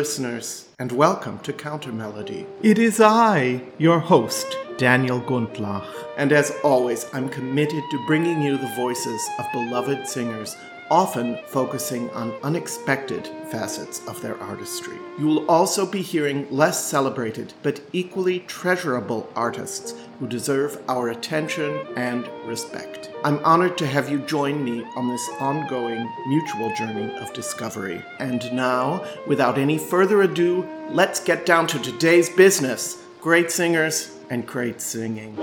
listeners, and welcome to Counter Melody. It is I, your host, Daniel Gundlach. And as always, I'm committed to bringing you the voices of beloved singers, often focusing on unexpected facets of their artistry. You will also be hearing less celebrated but equally treasurable artists who deserve our attention and respect. I'm honored to have you join me on this ongoing mutual journey of discovery. And now, without any further ado, let's get down to today's business great singers and great singing.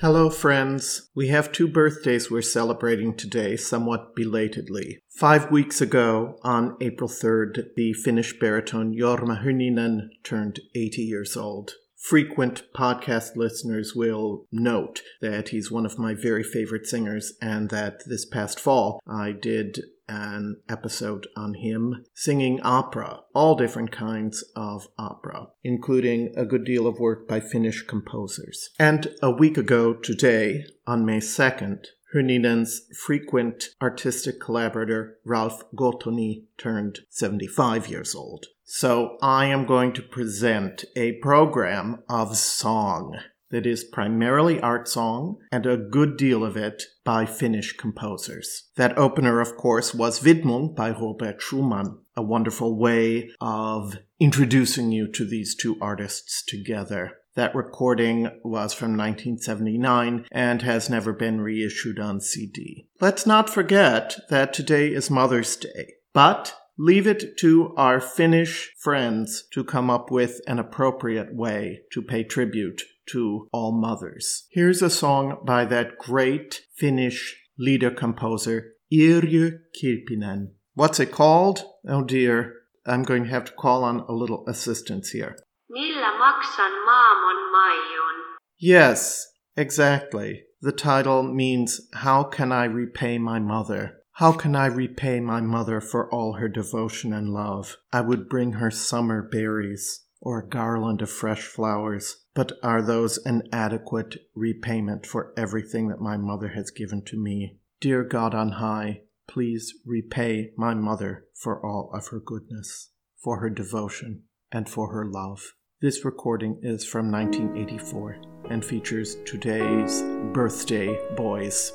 Hello, friends. We have two birthdays we're celebrating today, somewhat belatedly. Five weeks ago, on April 3rd, the Finnish baritone Jorma Hynninen turned 80 years old. Frequent podcast listeners will note that he's one of my very favorite singers, and that this past fall I did an episode on him singing opera, all different kinds of opera, including a good deal of work by Finnish composers. And a week ago today, on May 2nd, Hynninen's frequent artistic collaborator Ralph Gothoni turned 75 years old. So I am going to present a program of song that is primarily art song and a good deal of it by Finnish composers. That opener, of course, was Widmung by Robert Schumann, a wonderful way of introducing you to these two artists together. That recording was from 1979 and has never been reissued on CD. Let's not forget that today is Mother's Day, but leave it to our Finnish friends to come up with an appropriate way to pay tribute to all mothers. Here's a song by that great Finnish lieder composer, Yrjö Kilpinen. What's it called? Oh dear, I'm going to have to call on a little assistance here. Millä maksan maamon maijon? Yes, exactly. The title means How Can I Repay My Mother? How can I repay my mother for all her devotion and love? I would bring her summer berries or a garland of fresh flowers, but are those an adequate repayment for everything that my mother has given to me? Dear God on high, please repay my mother for all of her goodness, for her devotion, and for her love. This recording is from 1984 and features today's birthday boys.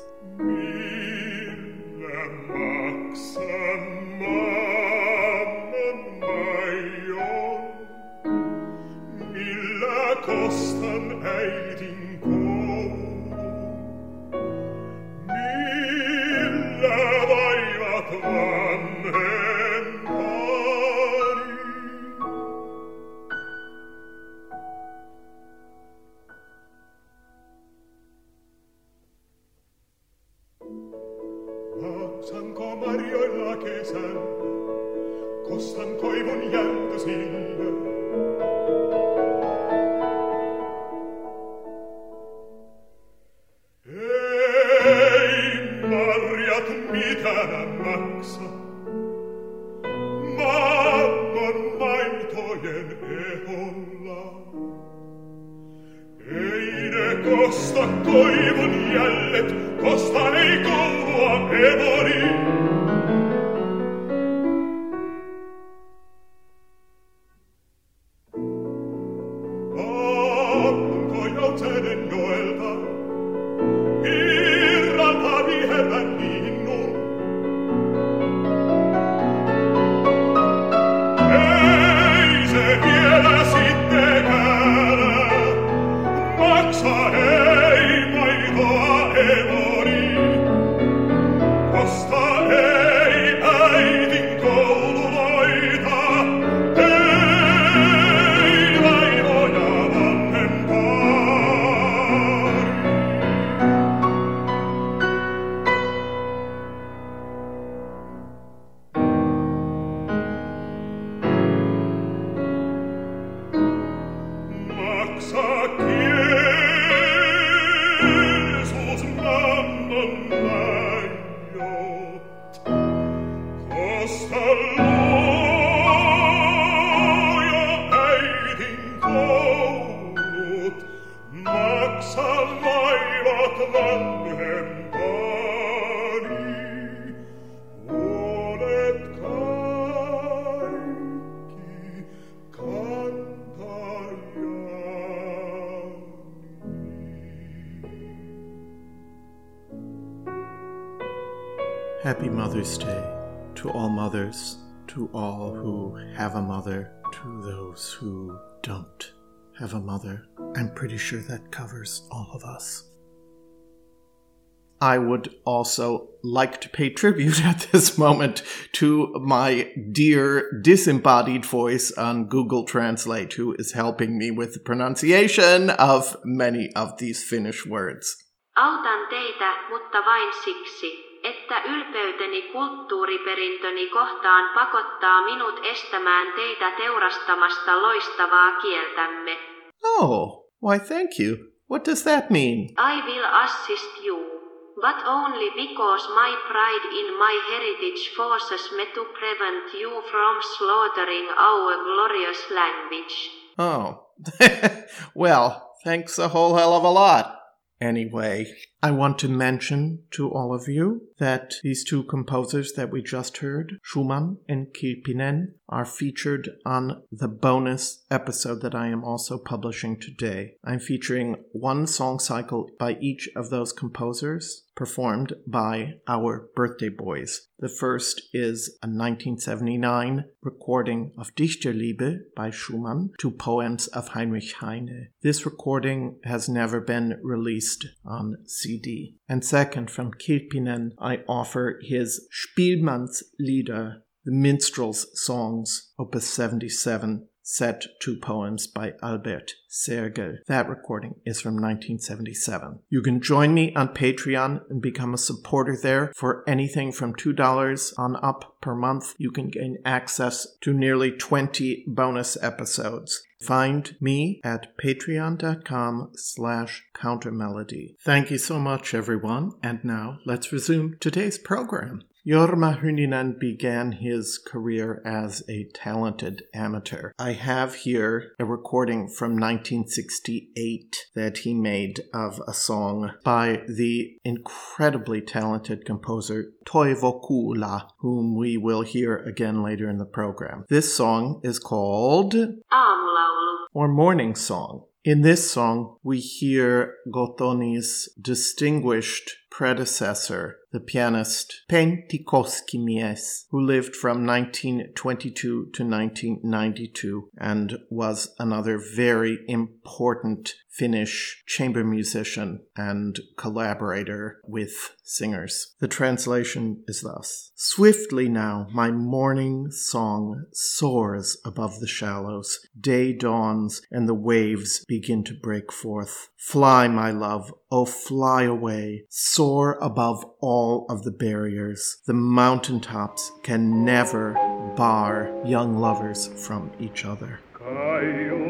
gioien e olla Eine costa coivon iallet, costa nei coua e those who don't have a mother. I'm pretty sure that covers all of us. I would also like to pay tribute at this moment to my dear disembodied voice on Google Translate, who is helping me with the pronunciation of many of these Finnish words. Autan teitä, mutta vain siksi, että ylpeyteni kulttuuriperintöni kohtaan pakottaa minut estämään teitä teurastamasta loistavaa kieltämme. Oh, why thank you. What does that mean? I will assist you, but only because my pride in my heritage forces me to prevent you from slaughtering our glorious language. Oh. well, thanks a whole hell of a lot. Anyway, I want to mention to all of you that these two composers that we just heard, Schumann and Kilpinen, are featured on the bonus episode that I am also publishing today. I'm featuring one song cycle by each of those composers, performed by our birthday boys. The first is a 1979 recording of Dichterliebe by Schumann to poems of Heinrich Heine. This recording has never been released on CD. And second, from Kilpinen, I offer his Spielmannslieder, the minstrel's songs, opus 77, set to poems by Albert Sergel. That recording is from 1977. You can join me on Patreon and become a supporter there for anything from $2 on up per month. You can gain access to nearly 20 bonus episodes. Find me at patreon.com slash countermelody. Thank you so much, everyone. And now let's resume today's program. Jorma Hynninen began his career as a talented amateur. I have here a recording from 1968 that he made of a song by the incredibly talented composer Toivo Kuula, whom we will hear again later in the program. This song is called or morning song. In this song, we hear Gothoni's distinguished predecessor, the pianist Pentti Mies, who lived from 1922 to 1992 and was another very important Finnish chamber musician and collaborator with singers. The translation is thus Swiftly now, my morning song soars above the shallows. Day dawns, and the waves begin to break forth. Fly, my love, oh, fly away. soar above all of the barriers. The mountaintops can never bar young lovers from each other. Caio,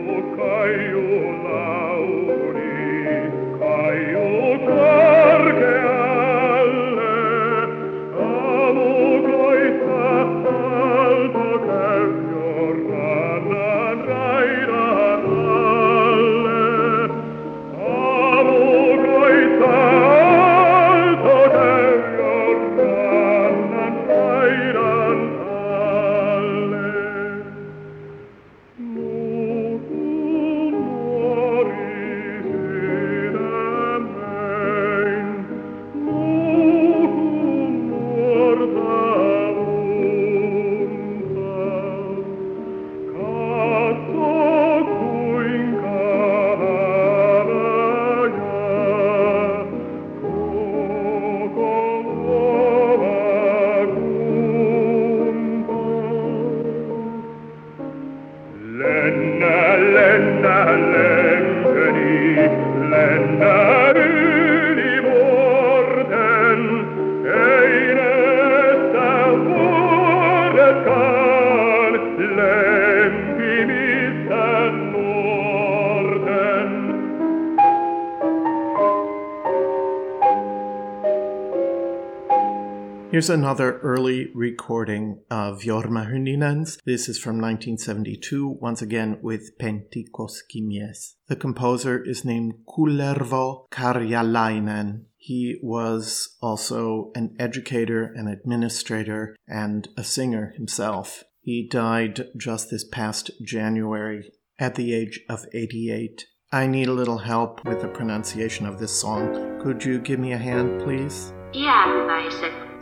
Here's another early recording of Jorma Hynninen's. This is from 1972, once again with Pentti Koskimies. The composer is named Kullervo Karjalainen. He was also an educator, an administrator, and a singer himself. He died just this past January at the age of 88. I need a little help with the pronunciation of this song. Could you give me a hand, please? Jäähyväiset.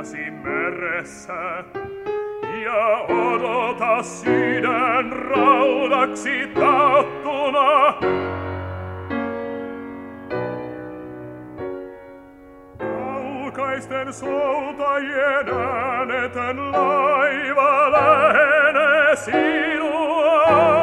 jalkasi meressä ja odota sydän raudaksi taattuna. Kaukaisten soutajien äänetön laiva lähenee sinua.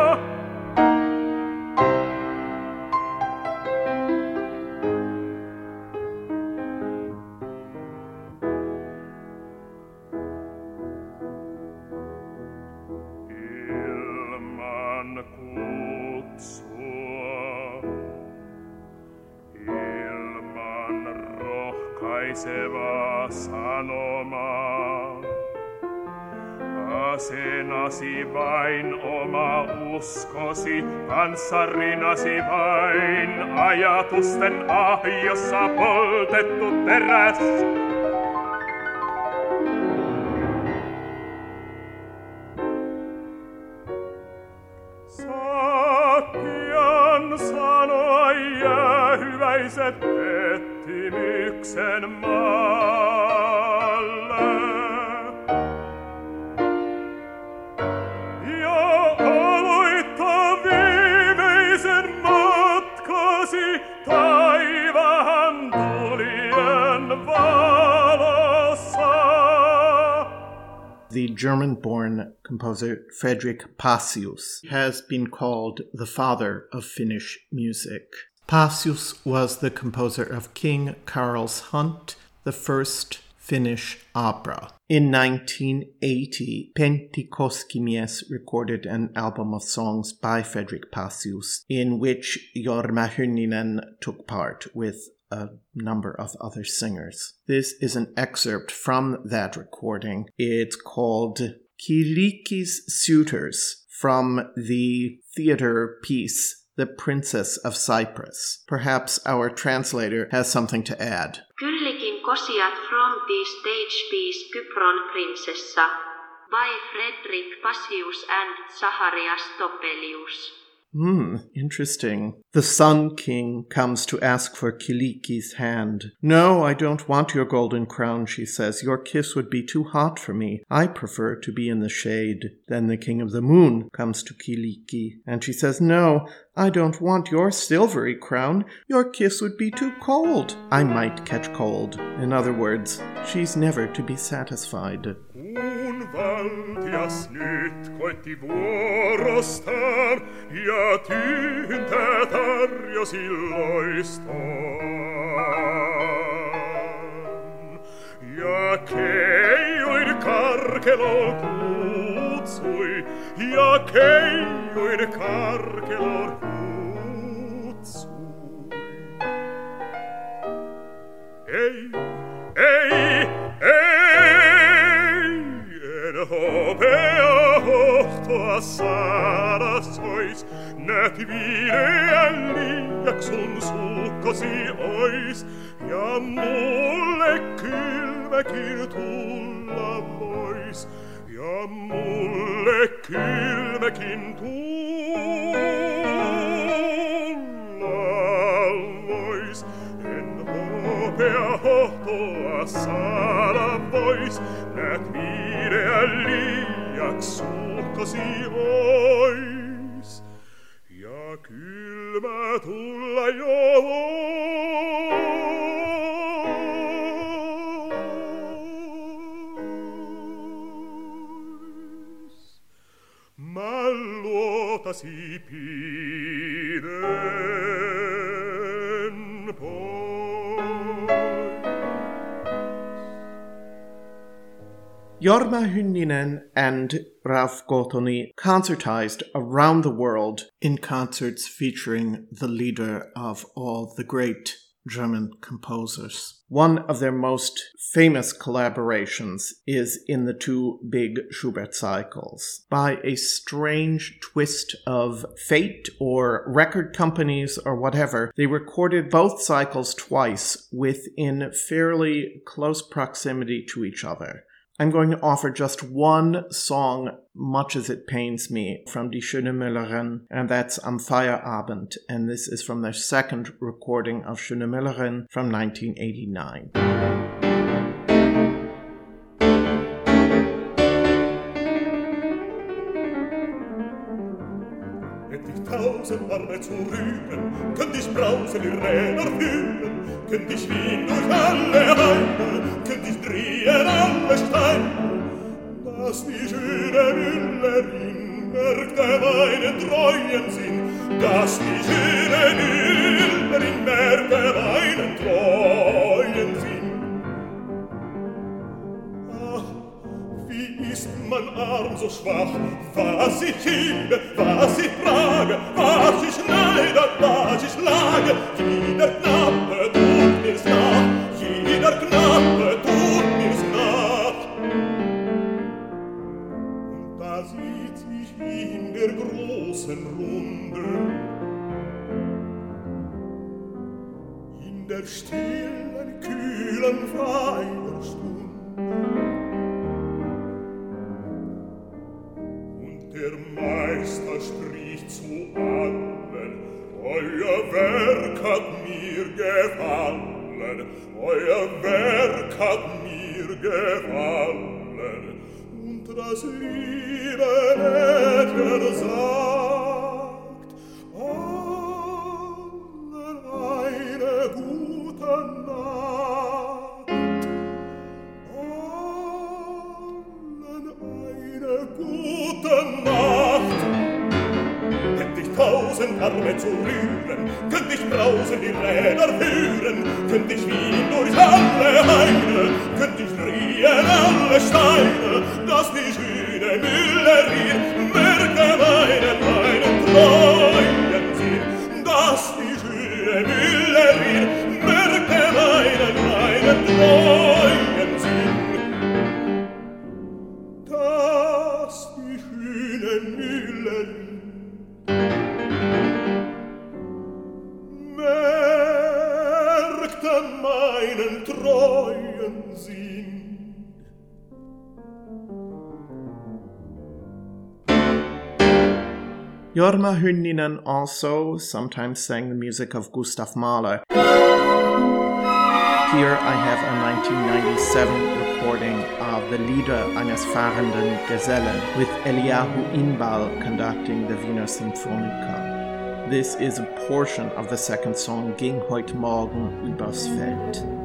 Rohkaisevaa sanomaa. Asenasi vain oma uskosi, panssarinasi vain ajatusten ahjossa poltettu teräs. German born composer Frederick Pacius has been called the father of Finnish music. Pacius was the composer of King Karl's Hunt, the first Finnish opera. In 1980, Pentti Koskimies recorded an album of songs by Frederick Pacius, in which Jorma Hynninen took part with a number of other singers. This is an excerpt from that recording. It's called Kyllikki's Suitors from the theater piece The Princess of Cyprus. Perhaps our translator has something to add. Kyllikin kosiat from the stage piece Kypron Prinsessa by Frederick Pacius and Zacharias Topelius. Hmm, interesting. The Sun King comes to ask for Kyllikki's hand. No, I don't want your golden crown, she says. Your kiss would be too hot for me. I prefer to be in the shade. Then the King of the Moon comes to Kyllikki, and she says, No, I don't want your silvery crown. Your kiss would be too cold. I might catch cold. In other words, she's never to be satisfied. ja karkelon kutsui, ja keijuin karkelon kutsui. Ei, ei, hopea hohtoa saada sois, näet viileälliäks sun suukkosi ois, ja mulle kylmäkin tulla vois, ja mulle kylmäkin tulla vois. En hopea hohtoa saada vois, näet viileälliäks liiaks suhkasi ois. Ja kylmä tulla jo vois. Luotasi pidän pois. Jorma and Ralph Gothoni concertized around the world in concerts featuring the lieder of all the great German composers. One of their most famous collaborations is in the two big Schubert cycles. By a strange twist of fate or record companies or whatever, they recorded both cycles twice within fairly close proximity to each other. I'm going to offer just one song, much as it pains me, from Die Schöne Müllerin, and that's Am Feierabend, and this is from their second recording of Schöne Müllerin from 1989. Brause Arme zu rühren, könnt ich Brause die Räder führen, könnt ich Wien durch alle Heime, könnt ich drehen alle Steine, dass die schöne Müllerin merkte meinen treuen Sinn, dass die schöne Müllerin merkte meinen treuen ist mein Arm so schwach, was ich hebe, was ich trage, was ich schneide, was ich schlage, jeder Knappe tut mir's nach, jeder Knappe tut mir's nach. Und da sieht sich in der großen Runde, in der stillen, kühlen Und der Meister spricht zu allen, euer Werk hat mir gefallen, euer Werk hat mir gefallen, und das liebe Retter sagt, allen eine gute Nacht. Gute Nacht! Hätt ich tausend Arme zu rühren, könnt ich brausen die Räder führen, könnt ich Wien durch alle Heine, könnt ich drehen alle Steine, dass die schöne Müllerin merke meinen, meinen treuen Sinn, dass die schöne Müllerin merke meinen, meinen treuen meinen treuen Sinn. Jorma Hynninen also sometimes sang the music of Gustav Mahler. Here I have a 1997 recording of the Lieder eines fahrenden Gesellen with Eliahu Inbal conducting the Wiener Symphoniker. This is a portion of the second song Ging heut Morgen übers Feld.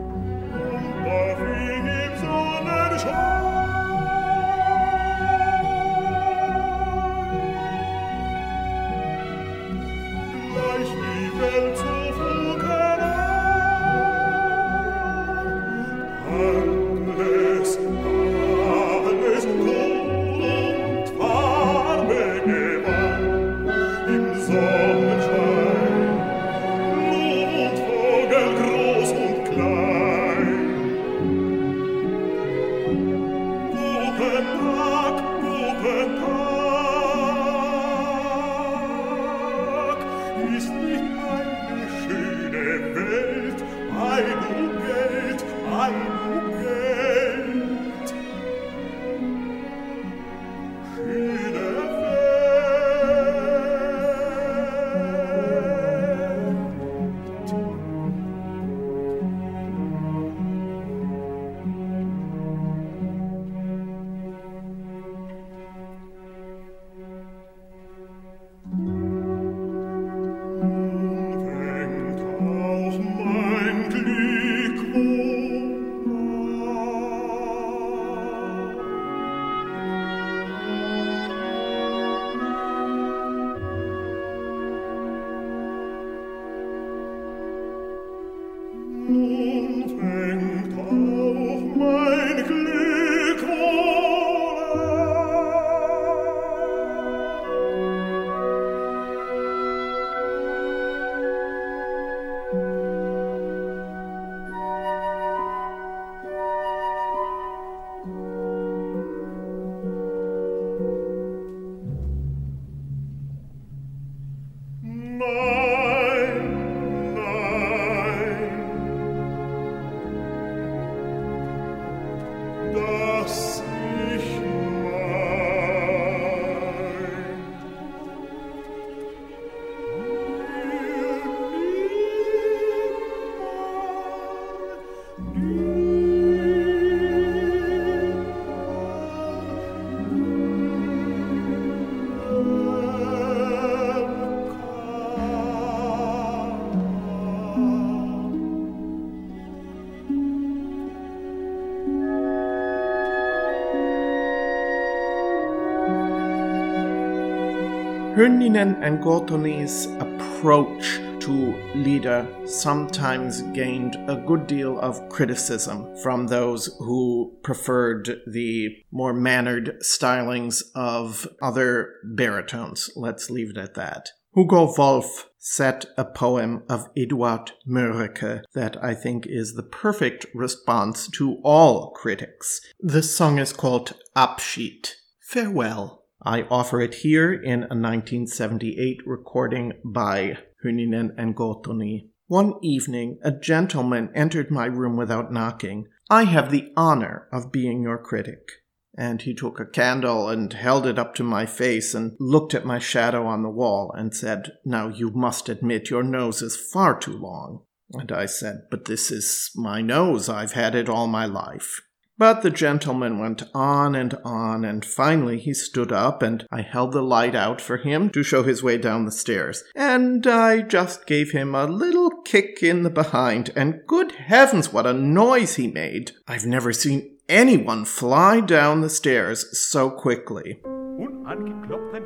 Hynninen and Gothoni's approach to Lieder sometimes gained a good deal of criticism from those who preferred the more mannered stylings of other baritones. Let's leave it at that. Hugo Wolf set a poem of Eduard Mörike that I think is the perfect response to all critics. The song is called Abschied. Farewell. I offer it here in a 1978 recording by Hynninen and Gothoni. One evening, a gentleman entered my room without knocking. I have the honor of being your critic. And he took a candle and held it up to my face and looked at my shadow on the wall and said, Now you must admit your nose is far too long. And I said, But this is my nose. I've had it all my life. But the gentleman went on and on, and finally he stood up, and I held the light out for him to show his way down the stairs. And I just gave him a little kick in the behind, and good heavens, what a noise he made! I've never seen anyone fly down the stairs so quickly.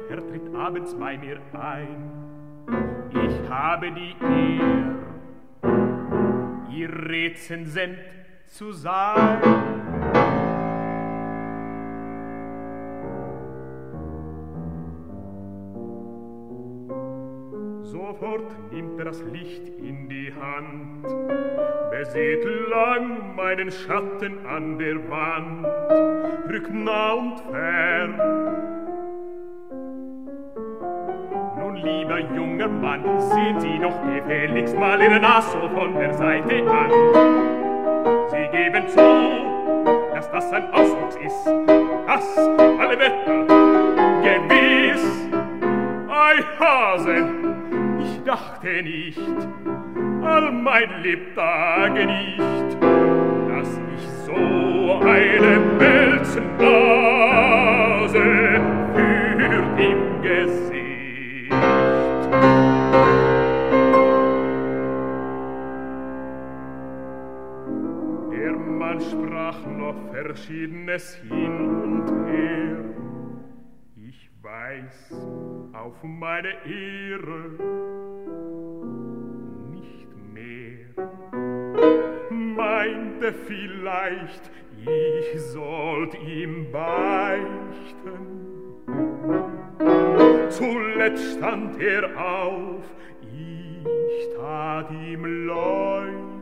Herr tritt abends bei mir ein. Ich habe die Ehr, Ihr zu sein. Sofort nimmt er das Licht in die Hand, beseht lang meinen Schatten an der Wand, rückt nah und fern. Nun, lieber junger Mann, sehen Sie doch gefälligst mal Ihre Nase von der Seite an. Sie geben zu, dass das ein Auswuchs ist, dass alle Wetter gewiss zwei Hasen, dachte nicht, all mein Lebtage nicht, dass ich so eine Pelznase führt im Gesicht. Der Mann sprach noch Verschiedenes hin weiß auf meine Ehre nicht mehr. Meinte vielleicht, ich sollt ihm beichten. Zuletzt stand er auf, ich tat ihm leuchten.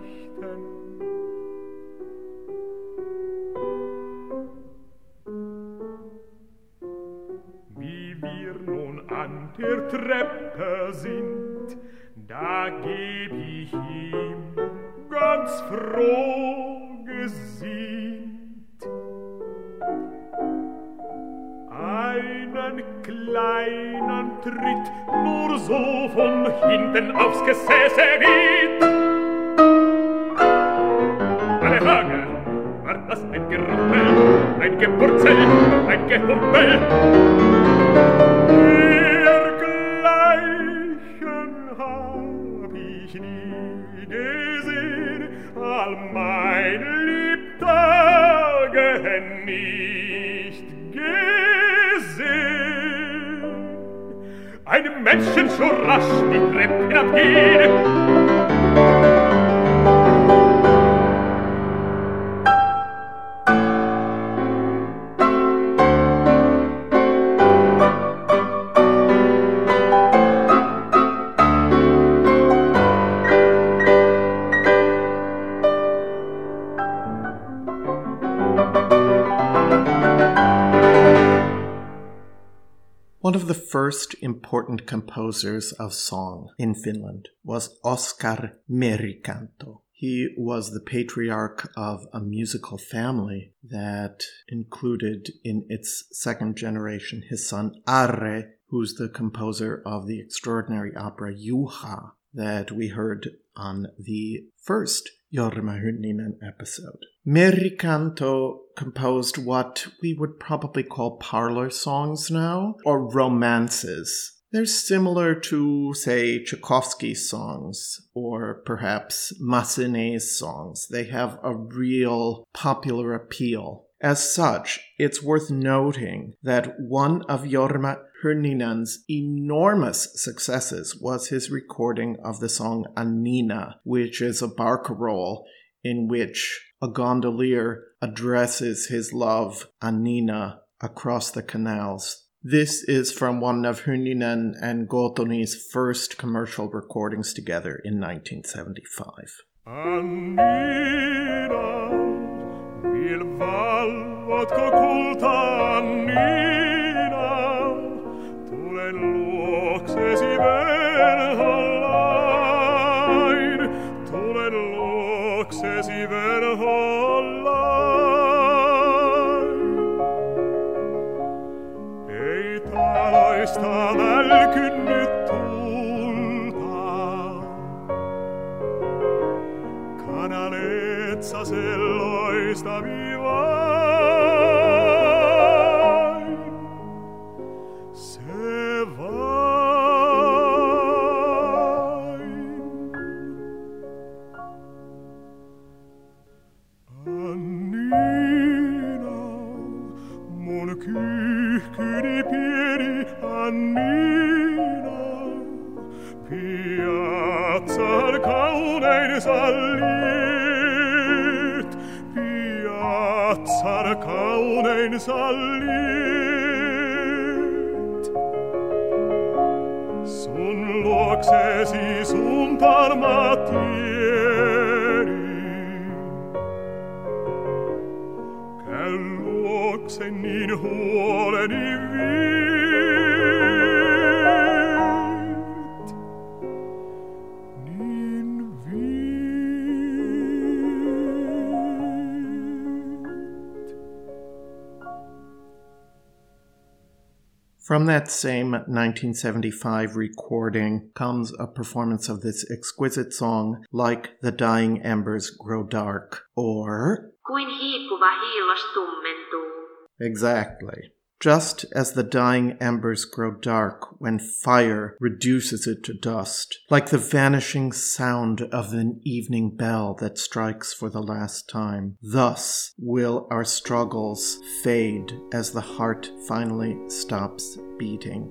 wir nun an der Treppe sind, da geb ich ihm ganz froh gesinnt. Einen kleinen Tritt nur so von hinten aufs Gesäße geht. Alle Hage war das ein Gerumpel, ein Geburzel, ein Gehumpel, So first important composers of song in Finland was Oskar Merikanto. He was the patriarch of a musical family that included in its second generation his son Aarre, who's the composer of the extraordinary opera Juha that we heard on the first Jorma episode. Merikanto composed what we would probably call parlor songs now, or romances. They're similar to, say, Tchaikovsky's songs, or perhaps Massenet's songs. They have a real popular appeal. As such, it's worth noting that one of Jorma Hynninen's enormous successes was his recording of the song Annina, which is a barcarolle in which a gondolier addresses his love, Annina, across the canals. This is from one of Hynninen and Gothoni's first commercial recordings together in 1975. Annina, Niin valvotko kultaan niinan, tulen luoksesi verhollain. Tulen luoksesi verhollain. Ei taloista välkynnyt tulta, kanaleet. Selloista vivain. salit sun loxesis untar matieri che loxen in huolen From that same 1975 recording comes a performance of this exquisite song, Like the Dying Embers Grow Dark, or Kuin hiipuva hiillos tummentuu. Exactly. Just as the dying embers grow dark when fire reduces it to dust, like the vanishing sound of an evening bell that strikes for the last time, thus will our struggles fade as the heart finally stops beating.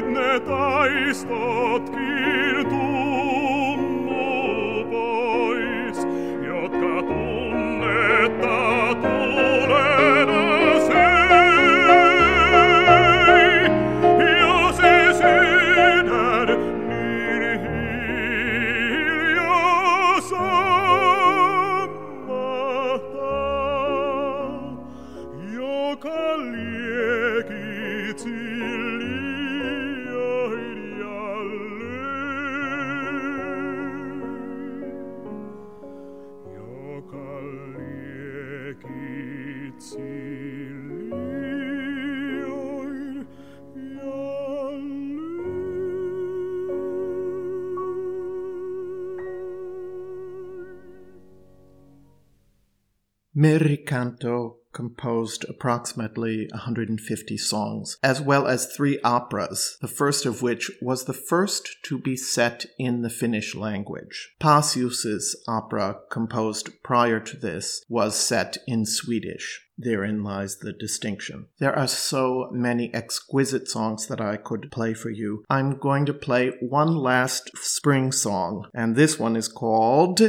Vetai stot Merikanto composed approximately 150 songs, as well as three operas, the first of which was the first to be set in the Finnish language. Pacius's opera, composed prior to this, was set in Swedish. Therein lies the distinction. There are so many exquisite songs that I could play for you. I'm going to play one last spring song, and this one is called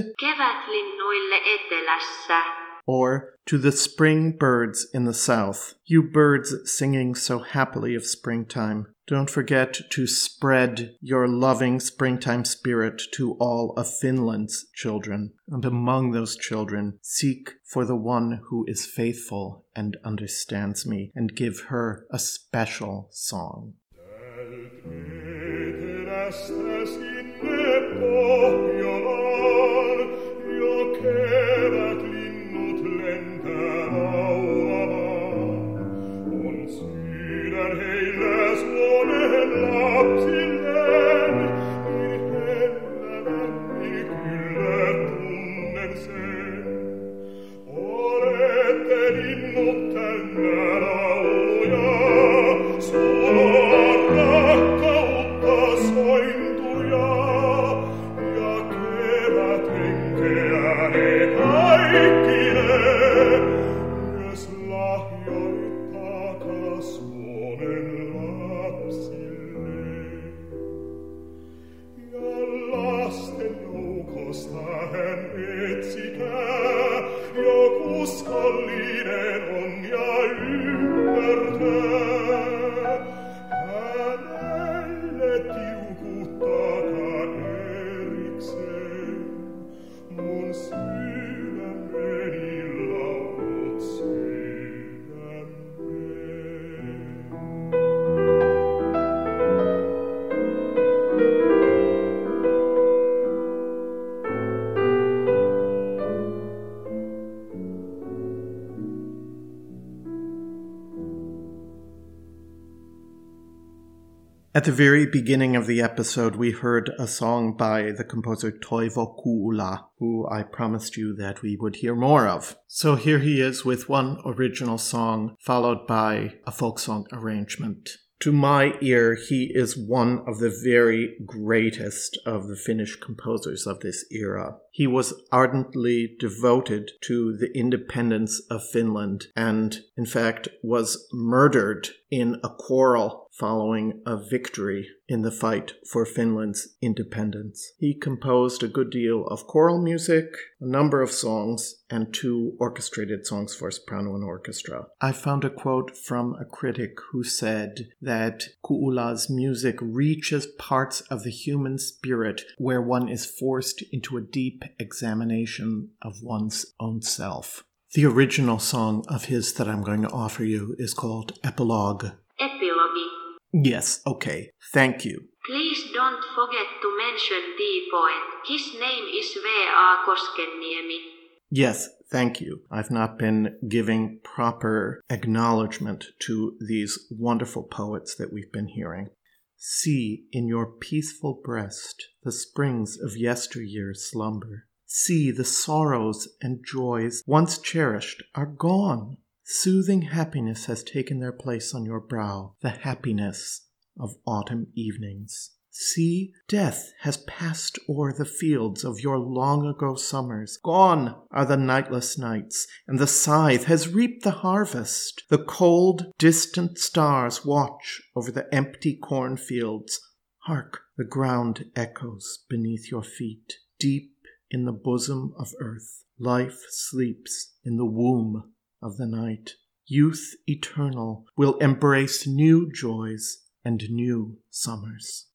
etelässä. Or to the spring birds in the south. You birds singing so happily of springtime, don't forget to spread your loving springtime spirit to all of Finland's children. And among those children, seek for the one who is faithful and understands me, and give her a special song. At the very beginning of the episode, we heard a song by the composer Toivo Kuula, who I promised you that we would hear more of. So here he is with one original song, followed by a folk song arrangement. To my ear, he is one of the very greatest of the Finnish composers of this era. He was ardently devoted to the independence of Finland and, in fact, was murdered in a quarrel following a victory in the fight for Finland's independence. He composed a good deal of choral music, a number of songs, and two orchestrated songs for soprano and orchestra. I found a quote from a critic who said that Kuula's music reaches parts of the human spirit where one is forced into a deep examination of one's own self. The original song of his that I'm going to offer you is called Epilogue. Epilogi. Yes, okay. Thank you. Please don't forget to mention the poet. His name is V.A. Koskenniemi. Yes, thank you. I've not been giving proper acknowledgement to these wonderful poets that we've been hearing. See in your peaceful breast the springs of yesteryear's slumber. See the sorrows and joys once cherished are gone. Soothing happiness has taken their place on your brow, the happiness of autumn evenings. See, death has passed o'er the fields of your long ago summers. Gone are the nightless nights, and the scythe has reaped the harvest. The cold, distant stars watch over the empty cornfields. Hark, the ground echoes beneath your feet. Deep in the bosom of earth, life sleeps in the womb of the night. Youth eternal will embrace new joys and new summers.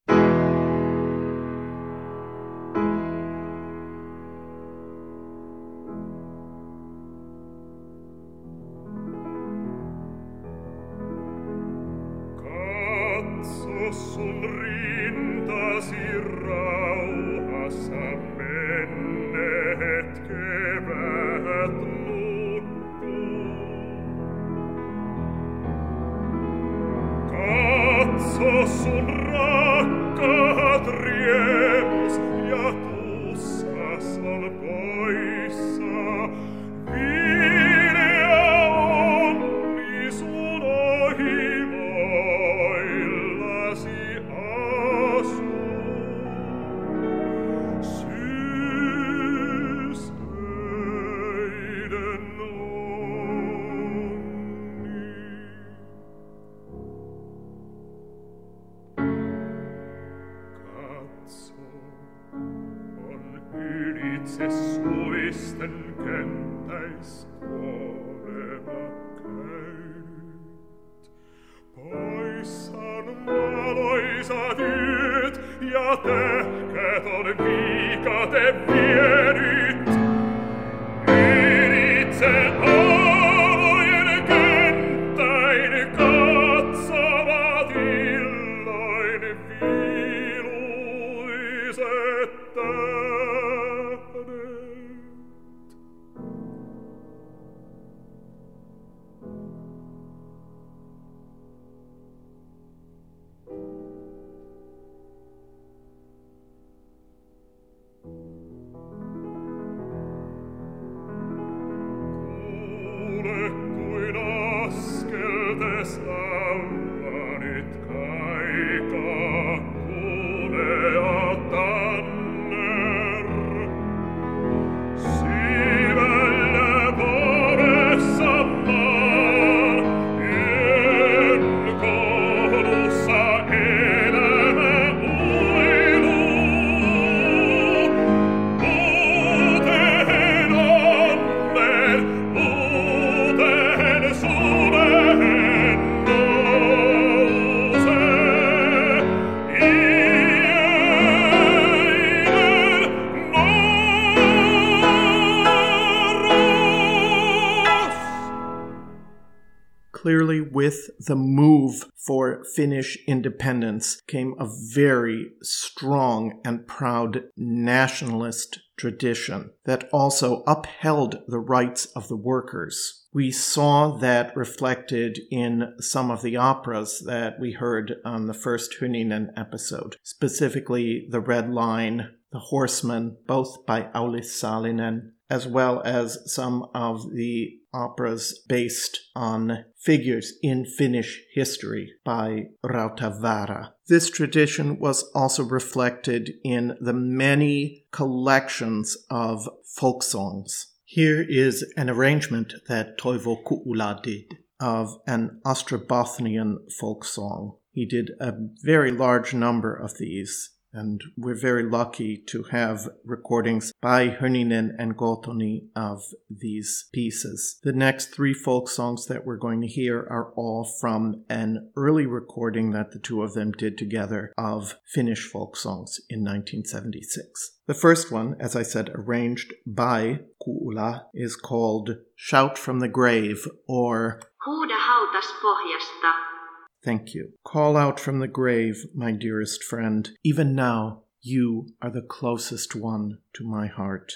Finnish independence came a very strong and proud nationalist tradition that also upheld the rights of the workers. We saw that reflected in some of the operas that we heard on the first Hynninen episode, specifically The Red Line, The Horseman, both by Aulis Sallinen, as well as some of the operas based on figures in Finnish history by Rautavaara. This tradition was also reflected in the many collections of folk songs. Here is an arrangement that Toivo Kuula did of an Ostrobothnian folk song. He did a very large number of these, and we're very lucky to have recordings by Hynninen and Gothoni of these pieces. The next three folk songs that we're going to hear are all from an early recording that the two of them did together of Finnish folk songs in 1976. The first one, as I said, arranged by Kuula, is called Shout from the Grave or Huuda hautas pohjasta. Thank you. Call out from the grave, my dearest friend. Even now, you are the closest one to my heart.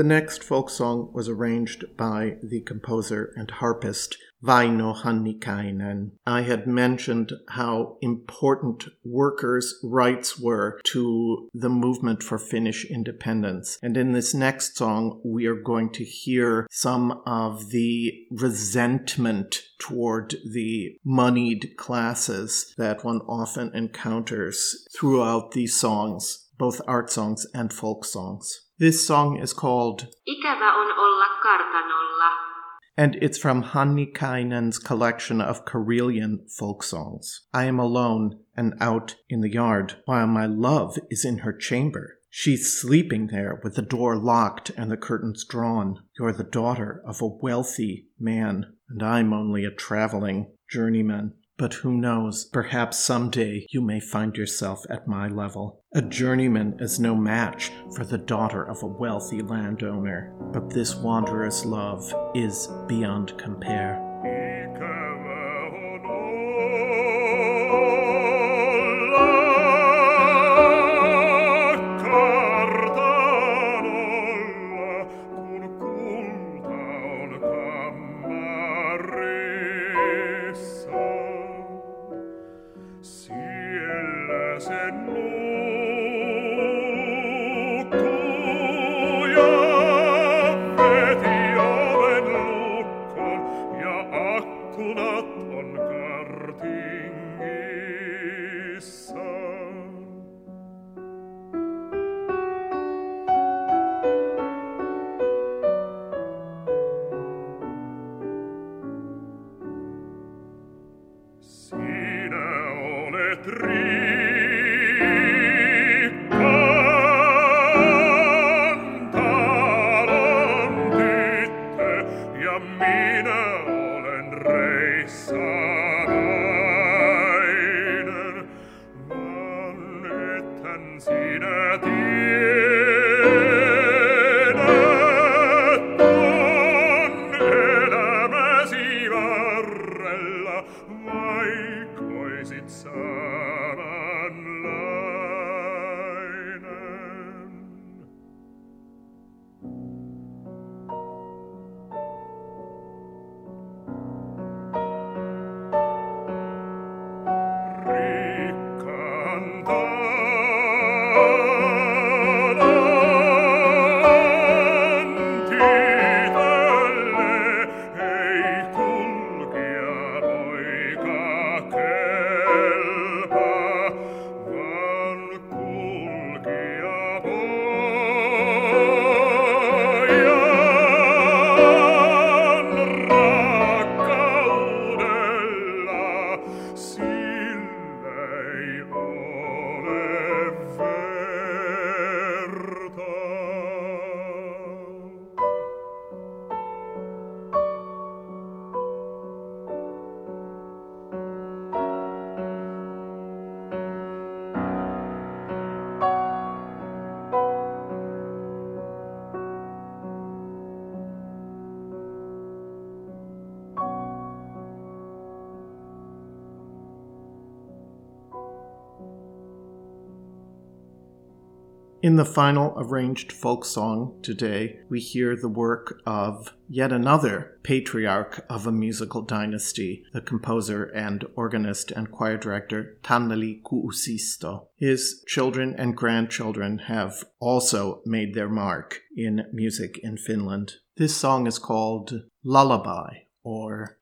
The next folk song was arranged by the composer and harpist Vaino Hannikainen. I had mentioned how important workers' rights were to the movement for Finnish independence. And in this next song, we are going to hear some of the resentment toward the moneyed classes that one often encounters throughout these songs, both art songs and folk songs. This song is called Ikävä on olla kartanolla. and it's from Hannikainen's collection of Karelian folk songs. I am alone and out in the yard, while my love is in her chamber. She's sleeping there with the door locked and the curtains drawn. You're the daughter of a wealthy man, and I'm only a traveling journeyman. But who knows, perhaps someday you may find yourself at my level. A journeyman is no match for the daughter of a wealthy landowner, but this wanderer's love is beyond compare. Essa the final arranged folk song today, we hear the work of yet another patriarch of a musical dynasty, the composer and organist and choir director Taneli Kuusisto. His children and grandchildren have also made their mark in music in Finland. This song is called Lullaby or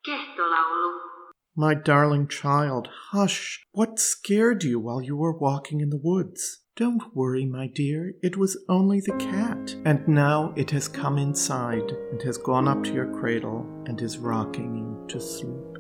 My darling child, hush! What scared you while you were walking in the woods? Don't worry, my dear, it was only the cat. And now it has come inside and has gone up to your cradle and is rocking you to sleep.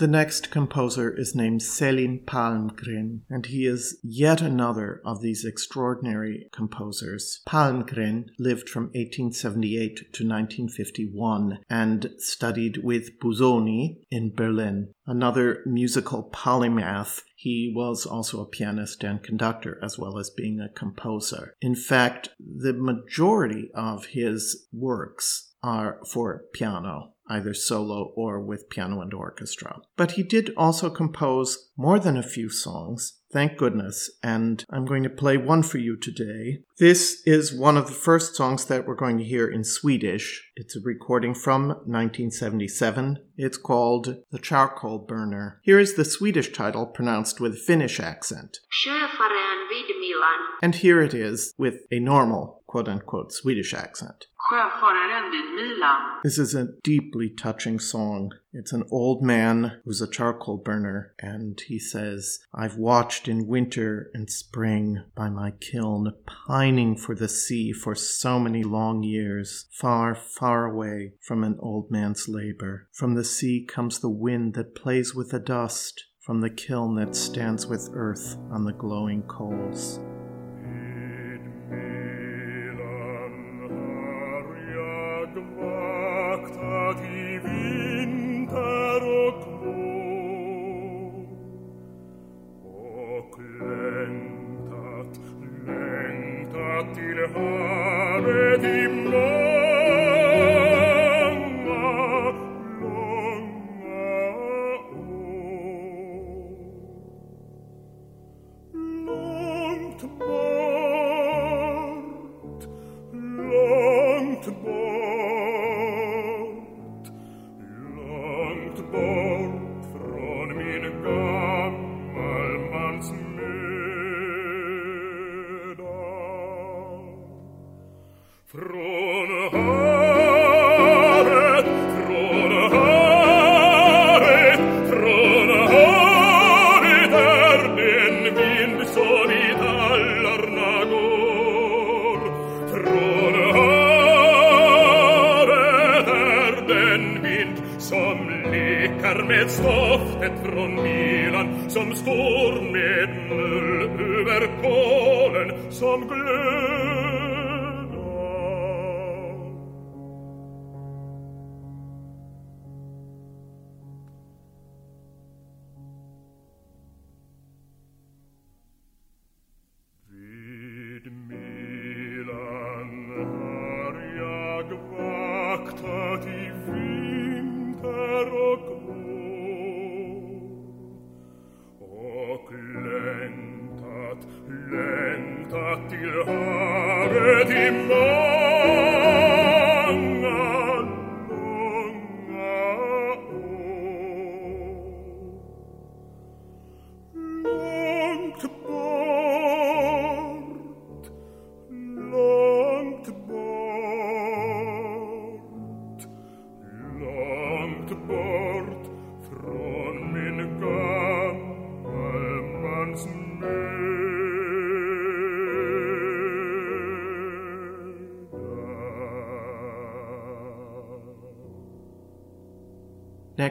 The next composer is named Selim Palmgren, and he is yet another of these extraordinary composers. Palmgren lived from 1878 to 1951 and studied with Busoni in Berlin. Another musical polymath, he was also a pianist and conductor as well as being a composer. In fact, the majority of his works are for piano, either solo or with piano and orchestra. But he did also compose more than a few songs, thank goodness, and I'm going to play one for you today. This is one of the first songs that we're going to hear in Swedish. It's a recording from 1977. It's called The Charcoal Burner. Here is the Swedish title pronounced with Finnish accent. Sjöfaren vid Milan. And here it is with a normal, quote unquote, Swedish accent. Sjöfararen vid Milan. This is a deeply touching song. It's an old man who's a charcoal burner, and he says, I've watched in winter and spring by my kiln, pining for the sea for so many long years, far, far away from an old man's labor. From the sea comes the wind that plays with the dust, from the kiln that stands with earth on the glowing coals.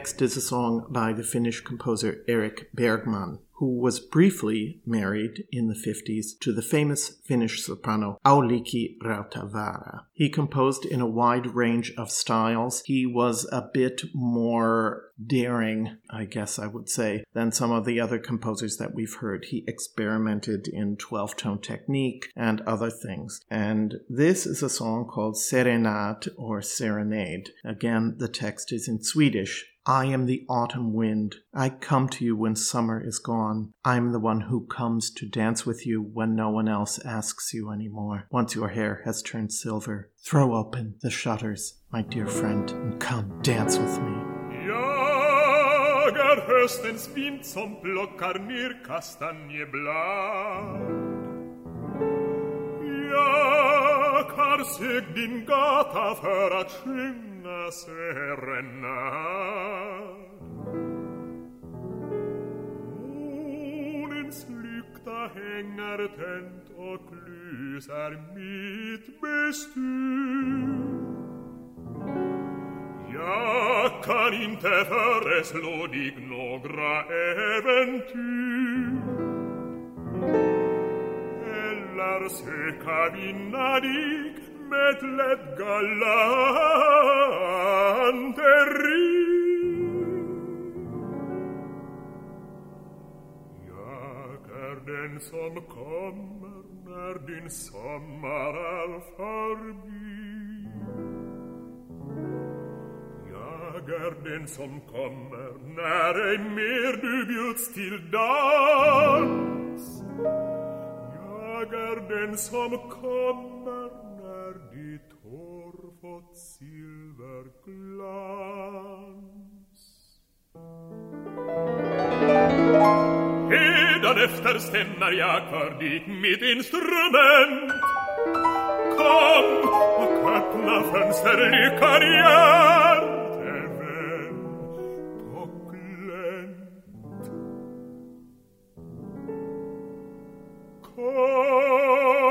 Next is a song by the Finnish composer Erik Bergman, who was briefly married in the 50s to the famous Finnish soprano Aulikki Rautavaara. He composed in a wide range of styles. He was a bit more daring, I guess I would say, than some of the other composers that we've heard. He experimented in 12 tone technique and other things. And this is a song called Serenade or Serenade. Again, the text is in Swedish. I am the autumn wind. I come to you when summer is gone. I am the one who comes to dance with you when no one else asks you anymore. Once your hair has turned silver, throw open the shutters, my dear friend, and come dance with me. Jagar höstens vind som plockar ner kastanjeblad. Jag har sökt din gata för att sjunga una serena. Månens lykta hänger tänt och lyser mitt bestyr Jag kan inte föreslå dig några äventyr Eller söka vinna dig Metleb galanterie den som kommer när din sommar är förbi. Jag är den som kommer när ej mer du bjuds till dans. Jag är den som kommer di torfot silver glans. Ed ad efter stemnar jag för dit mitt instrument Kom och öppna fönsterlyckan hjärtevän på glänt Kom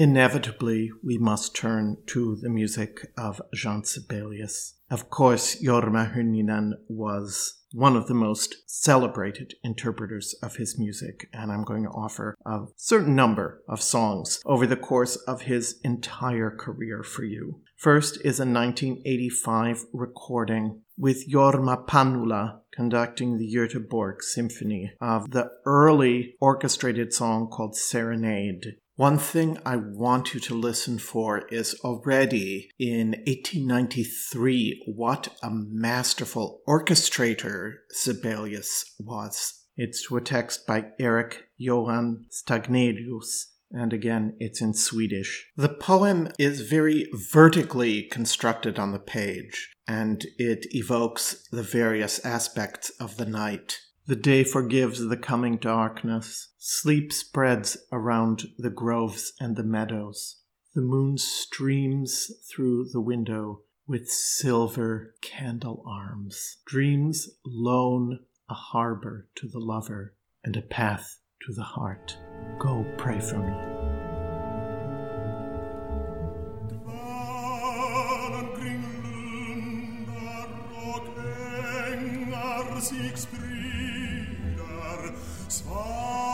Inevitably, we must turn to the music of Jean Sibelius. Of course, Jorma Hynninen was one of the most celebrated interpreters of his music, and I'm going to offer a certain number of songs over the course of his entire career for you. First is a 1985 recording with Jorma Panula conducting the Göteborg Symphony of the early orchestrated song called Serenade. One thing I want you to listen for is already in 1893 what a masterful orchestrator Sibelius was. It's to a text by Erik Johan Stagnelius, and again, it's in Swedish. The poem is very vertically constructed on the page, and it evokes the various aspects of the night. The day forgives the coming darkness. Sleep spreads around the groves and the meadows. The moon streams through the window with silver candle arms. Dreams loan a harbor to the lover and a path to the heart. Go pray for me small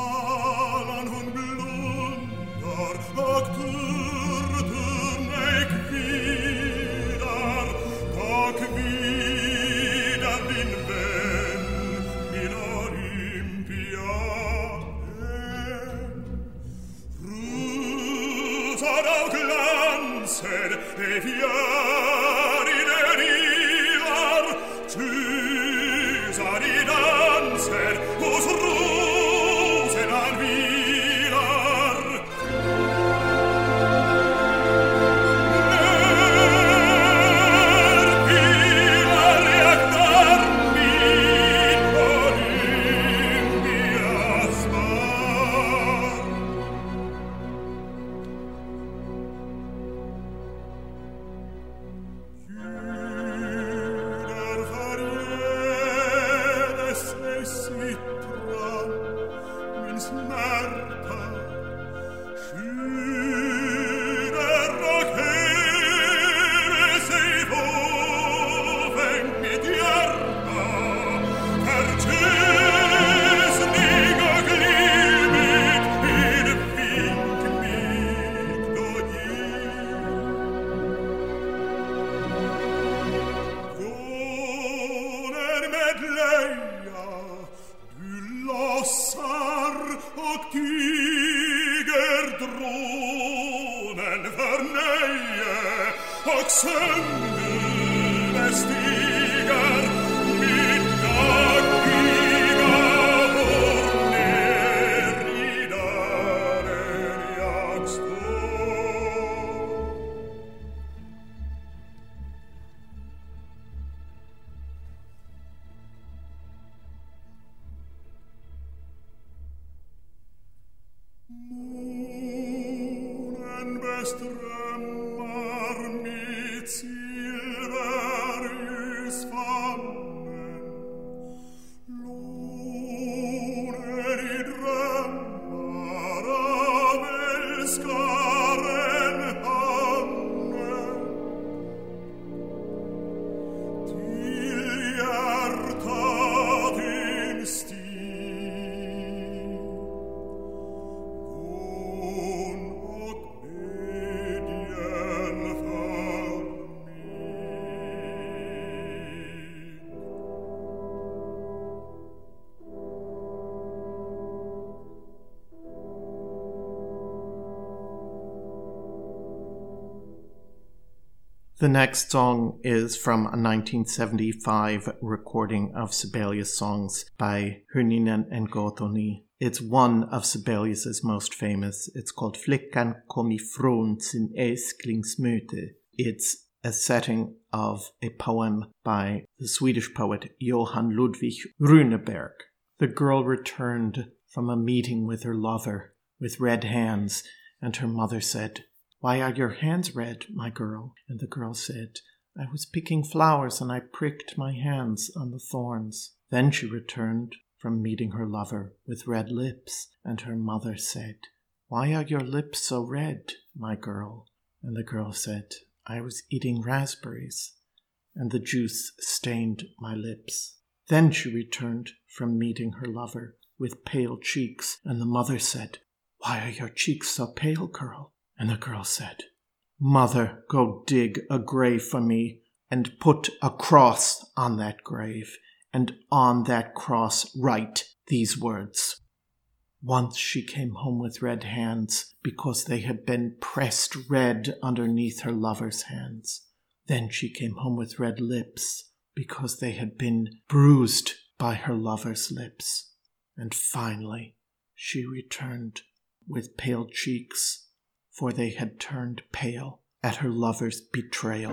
The next song is from a 1975 recording of Sibelius songs by Hynninen and Gothoni. It's one of Sibelius's most famous. It's called Flickan kom ifrån sin älsklingsmöte. It's a setting of a poem by the Swedish poet Johan Ludvig Runeberg. The girl returned from a meeting with her lover with red hands, and her mother said, why are your hands red, my girl? And the girl said, I was picking flowers and I pricked my hands on the thorns. Then she returned from meeting her lover with red lips, and her mother said, Why are your lips so red, my girl? And the girl said, I was eating raspberries, and the juice stained my lips. Then she returned from meeting her lover with pale cheeks, and the mother said, Why are your cheeks so pale, girl? And the girl said, Mother, go dig a grave for me and put a cross on that grave, and on that cross write these words. Once she came home with red hands because they had been pressed red underneath her lover's hands. Then she came home with red lips because they had been bruised by her lover's lips. And finally, she returned with pale cheeks for they had turned pale at her lover's betrayal.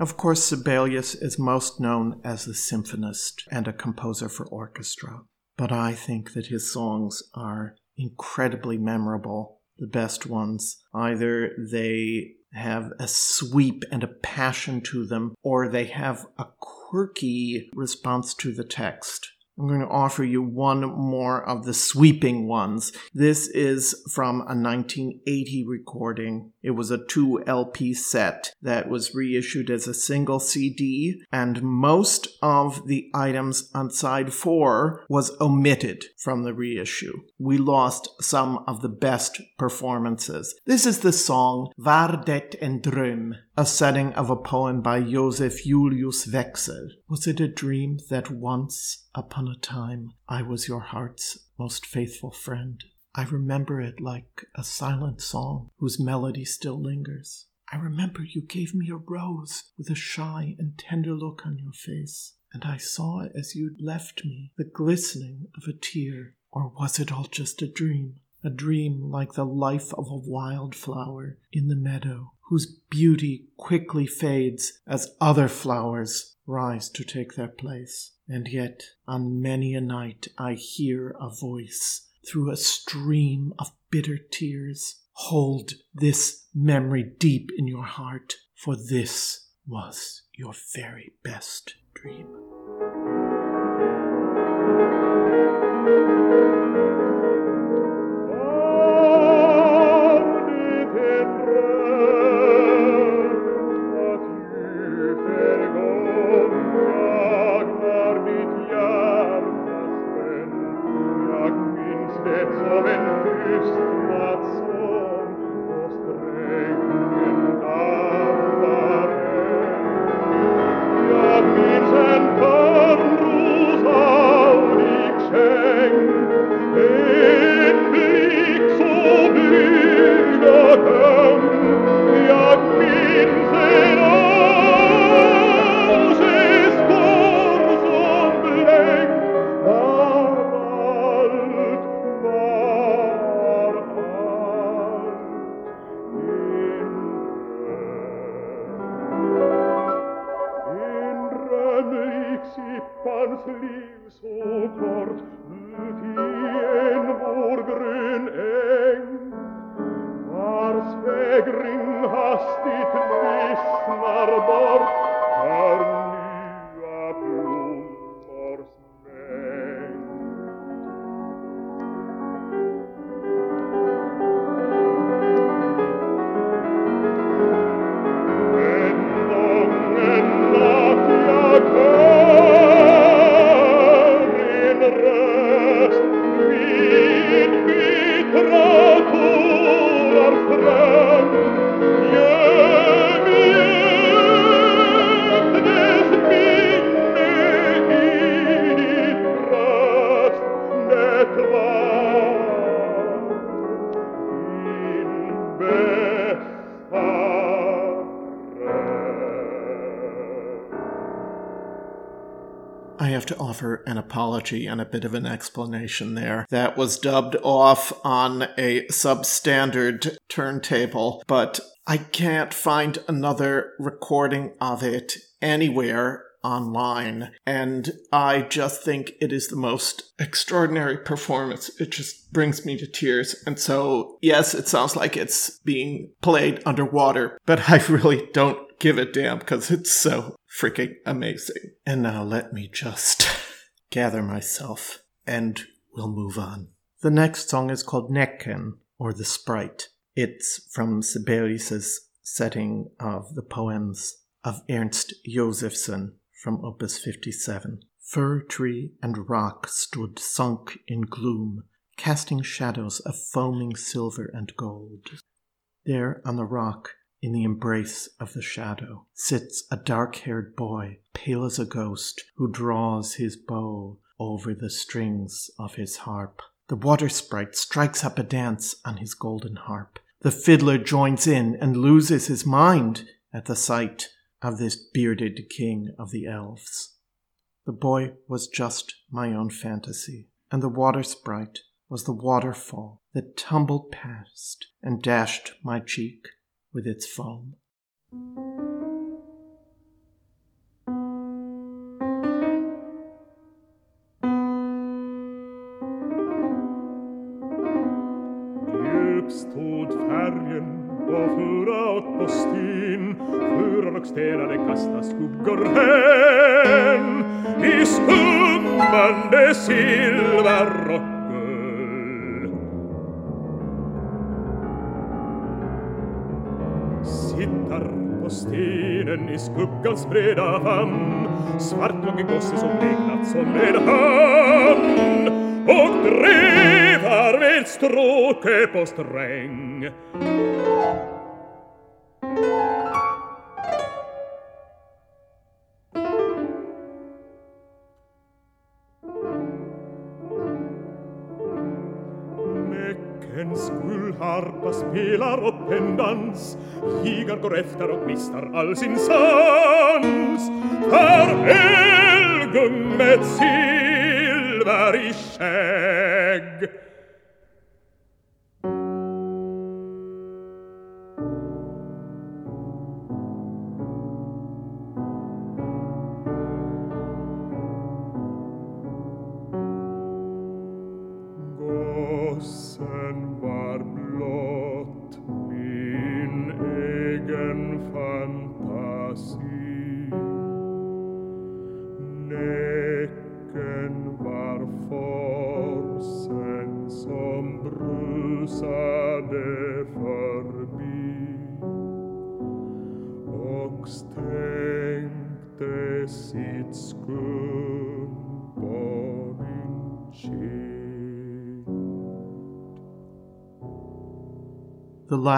Of course, Sibelius is most known as a symphonist and a composer for orchestra but I think that his songs are incredibly memorable, the best ones. Either they have a sweep and a passion to them, or they have a quirky response to the text. I'm going to offer you one more of the sweeping ones. This is from a 1980 recording. It was a 2 LP set that was reissued as a single CD, and most of the items on side 4 was omitted from the reissue. We lost some of the best performances. This is the song Var det en dröm, a setting of a poem by Josef Julius Wecksell. Was it a dream that once upon a time I was your heart's most faithful friend? I remember it like a silent song whose melody still lingers. I remember you gave me a rose with a shy and tender look on your face, and I saw as you left me the glistening of a tear. Or was it all just a dream? A dream like the life of a wild flower in the meadow, whose beauty quickly fades as other flowers rise to take their place. And yet, on many a night, I hear a voice through a stream of bitter tears. Hold this memory deep in your heart, for this was your very best dream. And a bit of an explanation there. That was dubbed off on a substandard turntable, but I can't find another recording of it anywhere online. And I just think it is the most extraordinary performance. It just brings me to tears. And so, yes, it sounds like it's being played underwater, but I really don't give a damn because it's so freaking amazing. And now let me just gather myself and we'll move on. The next song is called Näcken, or The Sprite. It's from Sibelius's setting of the poems of Ernst Josephson from Opus 57. Fir tree and rock stood sunk in gloom, casting shadows of foaming silver and gold. There on the rock, in the embrace of the shadow, sits a dark haired boy, pale as a ghost, who draws his bow over the strings of his harp. The water sprite strikes up a dance on his golden harp. The fiddler joins in and loses his mind at the sight of this bearded king of the elves. The boy was just my own fantasy, and the water sprite was the waterfall that tumbled past and dashed my cheek with its foam. Stod färgen och fura åt på styn Furar och stenade kasta skuggor hän I skummande silver stenen i skuggans breda famn Svart långe gosse som regnat som en hand Och drevar med stråke på sträng og spelar upp en dans Gigar går efter och mister all sin sans För med silver i skägg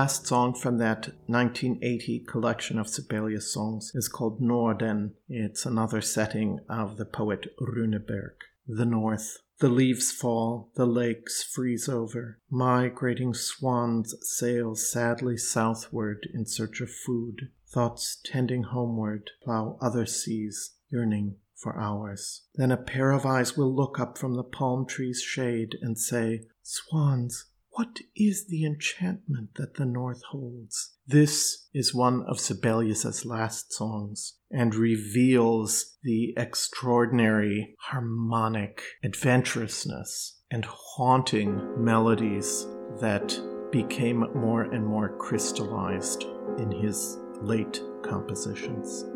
last song from that 1980 collection of Sibelius songs is called Norden. It's another setting of the poet Runeberg. The North. The leaves fall, the lakes freeze over. Migrating swans sail sadly southward in search of food. Thoughts tending homeward plow other seas, yearning for ours. Then a pair of eyes will look up from the palm tree's shade and say, Swans, What is the enchantment that the North holds? This is one of Sibelius's last songs and reveals the extraordinary harmonic adventurousness and haunting melodies that became more and more crystallized in his late compositions.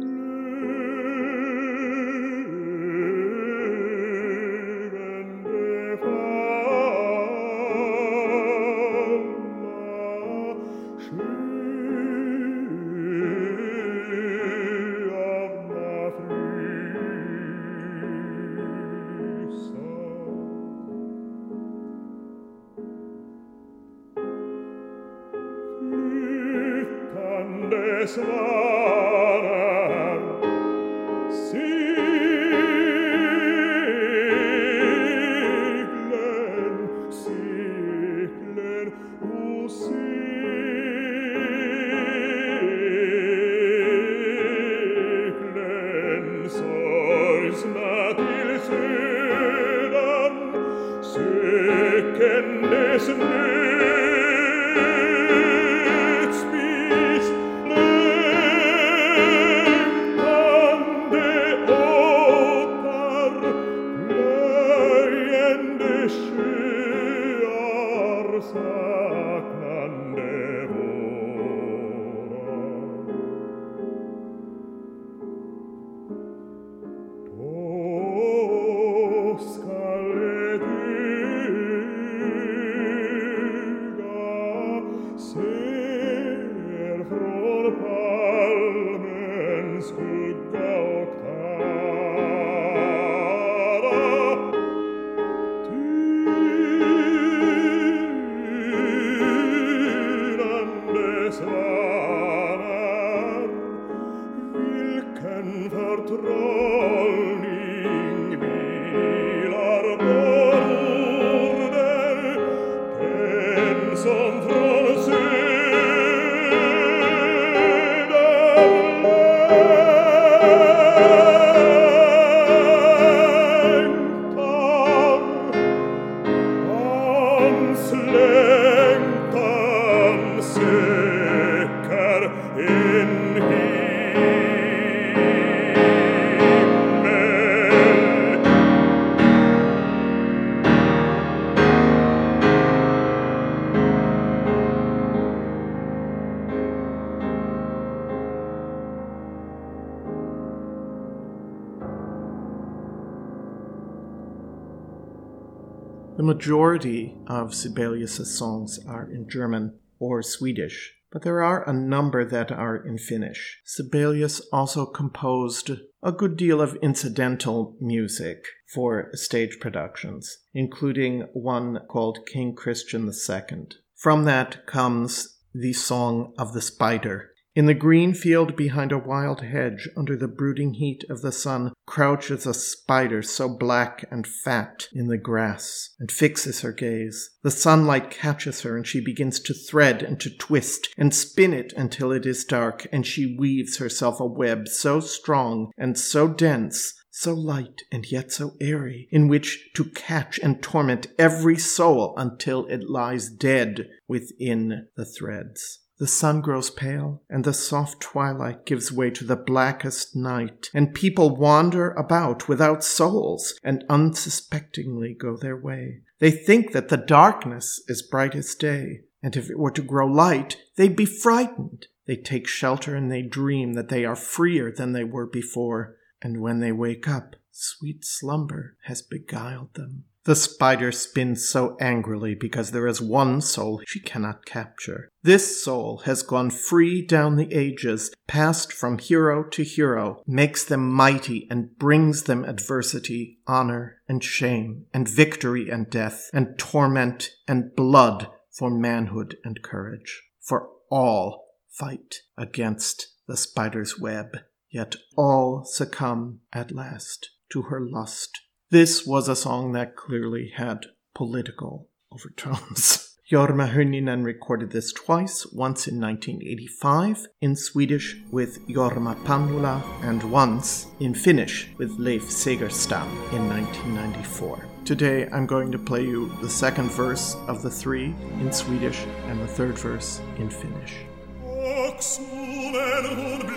The majority of Sibelius's songs are in German or Swedish, but there are a number that are in Finnish. Sibelius also composed a good deal of incidental music for stage productions, including one called King Christian II. From that comes the Song of the Spider, in the green field behind a wild hedge, under the brooding heat of the sun, crouches a spider so black and fat in the grass, and fixes her gaze. The sunlight catches her, and she begins to thread and to twist and spin it until it is dark, and she weaves herself a web so strong and so dense so light and yet so airy, in which to catch and torment every soul until it lies dead within the threads. The sun grows pale, and the soft twilight gives way to the blackest night, and people wander about without souls and unsuspectingly go their way. They think that the darkness is bright as day, and if it were to grow light, they'd be frightened. They take shelter and they dream that they are freer than they were before, and when they wake up, sweet slumber has beguiled them. The spider spins so angrily because there is one soul she cannot capture. This soul has gone free down the ages, passed from hero to hero, makes them mighty and brings them adversity, honor and shame, and victory and death, and torment and blood for manhood and courage. For all fight against the spider's web, yet all succumb at last to her lust this was a song that clearly had political overtones. Jorma Hynninen recorded this twice, once in 1985 in Swedish with Jorma Panula and once in Finnish with Leif Segerstam in 1994. Today I'm going to play you the second verse of the three in Swedish and the third verse in Finnish. Och solen hon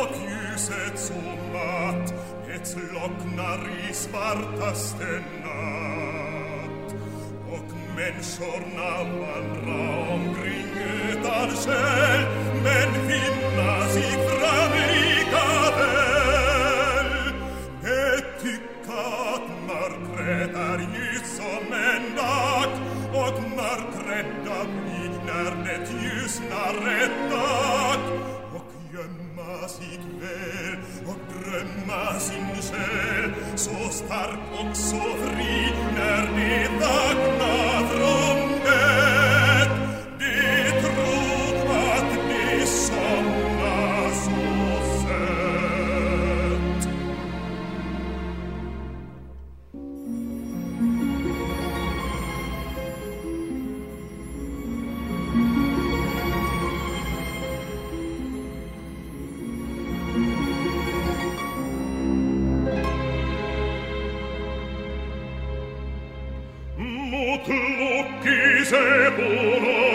och ljuset Jetzt locknari spartaste nat Ok menschor naman raum gringe darschel Men vinna si framrikadel Etikat mar kretar jysom endak Ok mar kreta blignar net jysna rettak Ok jömma sig vel Så stark och så fri när sepulo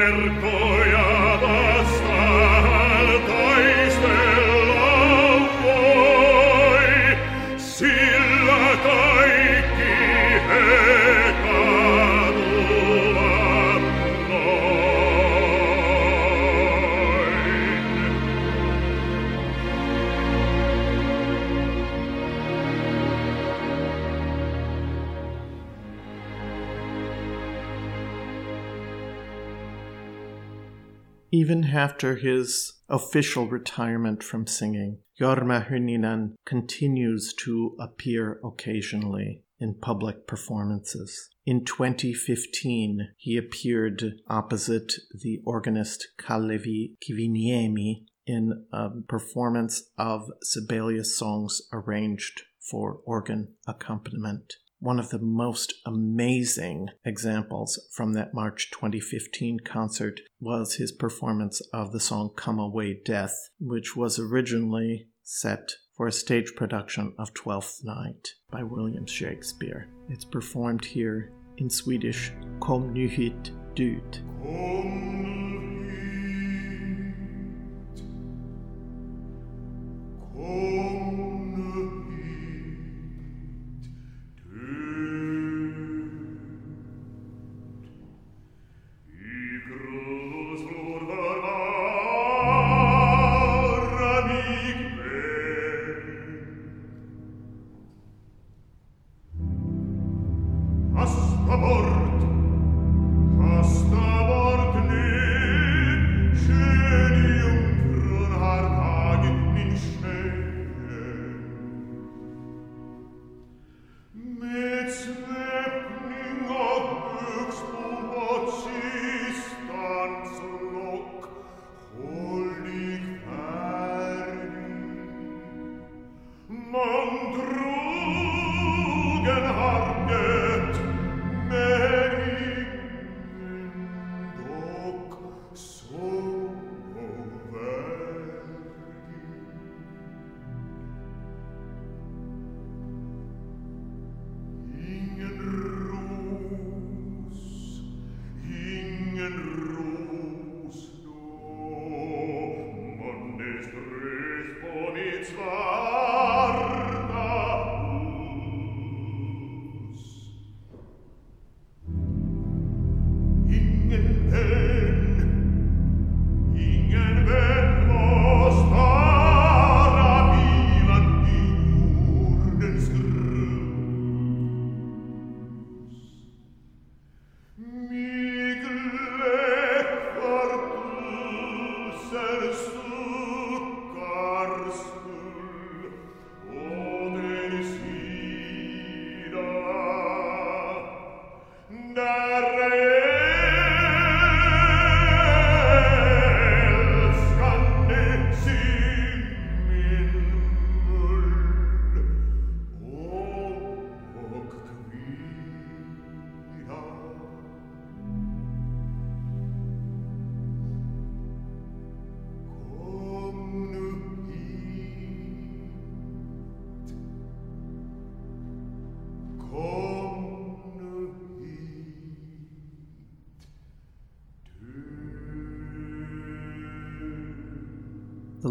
lukin after his official retirement from singing, Jorma continues to appear occasionally in public performances. In 2015, he appeared opposite the organist Kalevi Kiviniemi in a performance of Sibelius songs arranged for organ accompaniment. One of the most amazing examples from that March 2015 concert was his performance of the song Come Away Death, which was originally set for a stage production of Twelfth Night by William Shakespeare. It's performed here in Swedish Kom nu hit dut. Hasta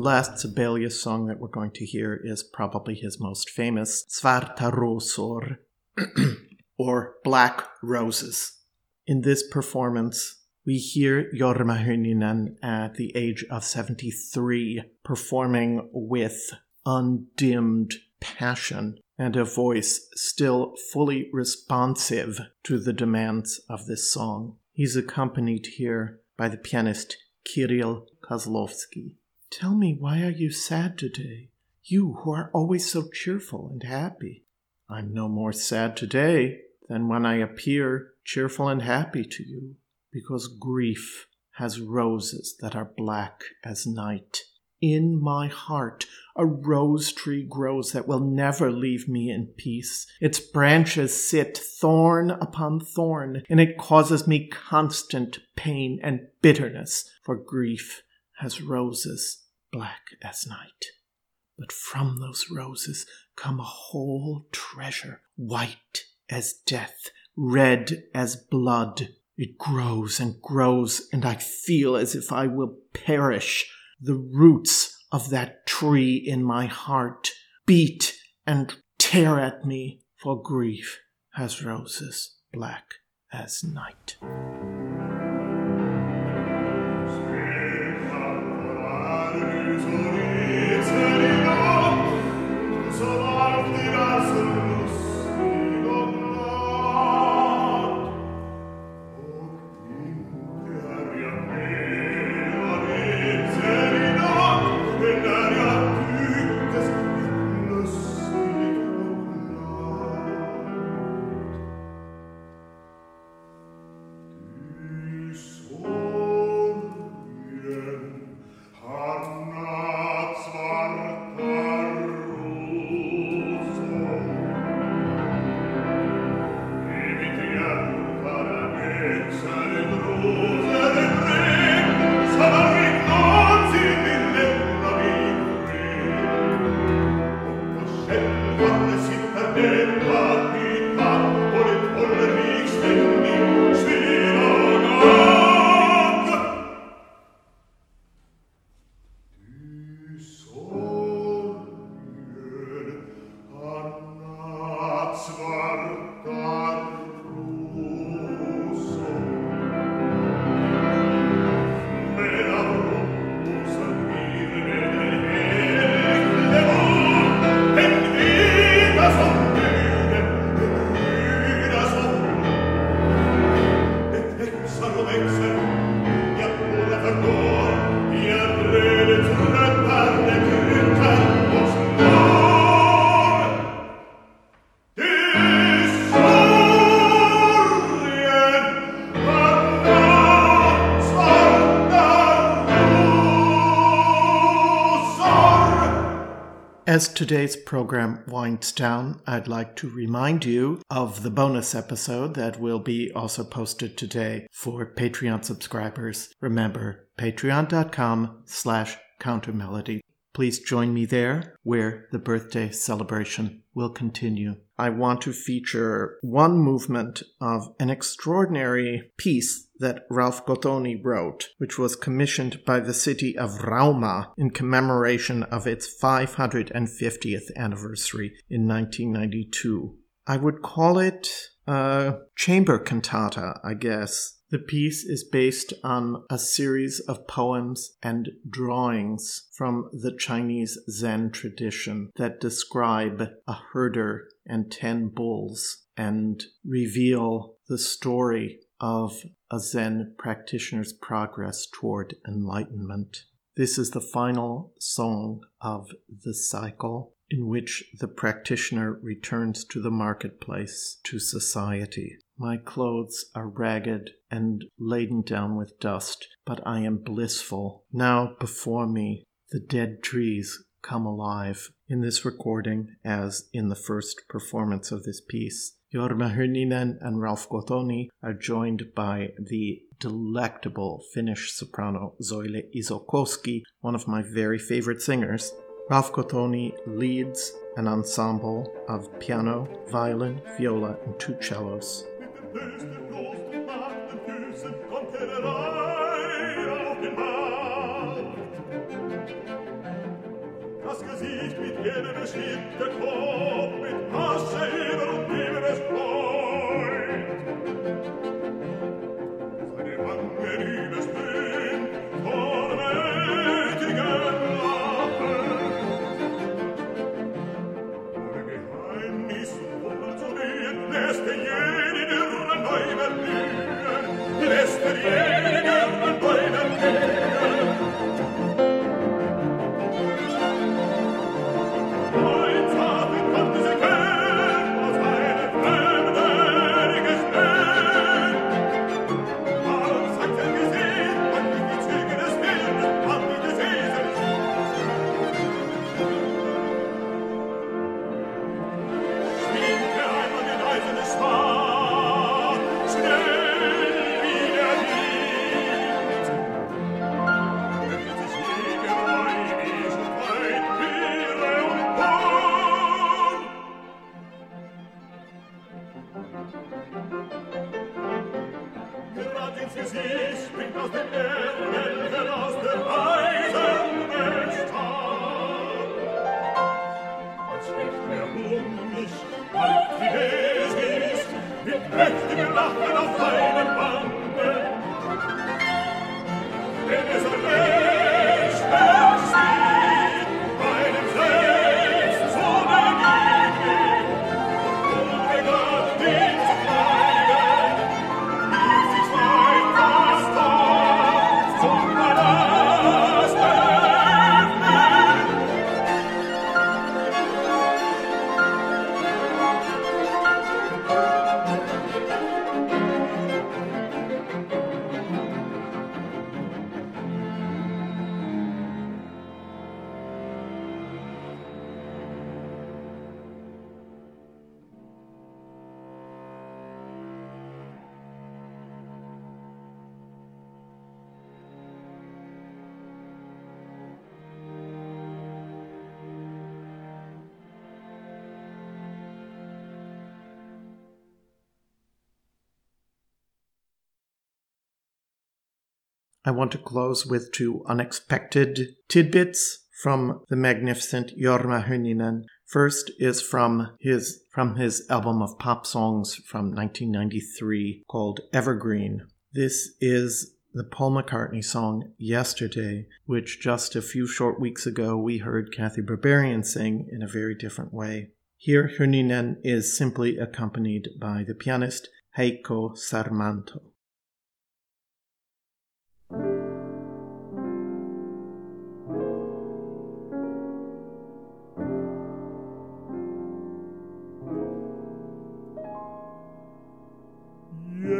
last Sibelius song that we're going to hear is probably his most famous, Svarta Rosor, or Black Roses. In this performance, we hear Jorma Hynninen at the age of 73 performing with undimmed passion and a voice still fully responsive to the demands of this song. He's accompanied here by the pianist Kirill Kozlovsky. Tell me, why are you sad today? You who are always so cheerful and happy. I'm no more sad today than when I appear cheerful and happy to you, because grief has roses that are black as night. In my heart, a rose tree grows that will never leave me in peace. Its branches sit thorn upon thorn, and it causes me constant pain and bitterness, for grief has roses black as night. But from those roses come a whole treasure, white as death, red as blood. It grows and grows, and I feel as if I will perish. The roots of that tree in my heart beat and tear at me, for grief has roses black as night. As today's program winds down, I'd like to remind you of the bonus episode that will be also posted today for Patreon subscribers. Remember, patreon.com slash countermelody. Please join me there where the birthday celebration will continue. I want to feature one movement of an extraordinary piece that Ralf Gothoni wrote, which was commissioned by the city of Rauma in commemoration of its 550th anniversary in 1992. I would call it a chamber cantata, I guess. The piece is based on a series of poems and drawings from the Chinese Zen tradition that describe a herder and ten bulls and reveal the story of a Zen practitioner's progress toward enlightenment. This is the final song of the cycle in which the practitioner returns to the marketplace, to society. My clothes are ragged and laden down with dust, but I am blissful. Now before me the dead trees come alive. In this recording, as in the first performance of this piece, Jorma Hynninen and Ralf Gothoni are joined by the delectable Finnish soprano Soile Isokoski, one of my very favorite singers. Ralf Gothoni leads an ensemble of piano, violin, viola, and two cellos. I want to close with two unexpected tidbits from the magnificent Jorma Hynninen. First is from his from his album of pop songs from 1993 called Evergreen. This is the Paul McCartney song Yesterday, which just a few short weeks ago we heard Cathy Berberian sing in a very different way. Here Hynninen is simply accompanied by the pianist Heikki Sarmanto.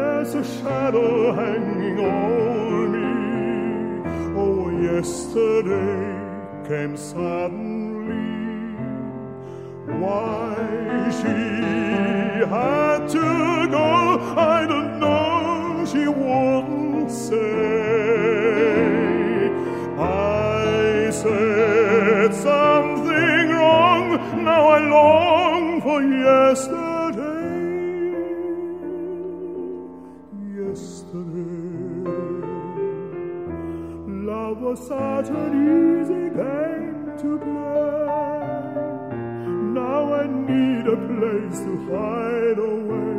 There's a shadow hanging over me. Oh, yesterday came suddenly. Why she had to go, I don't know. She wouldn't say. I said something wrong. Now I long for yesterday. Yesterday, was such an easy game to play. Now I need a place to hide away.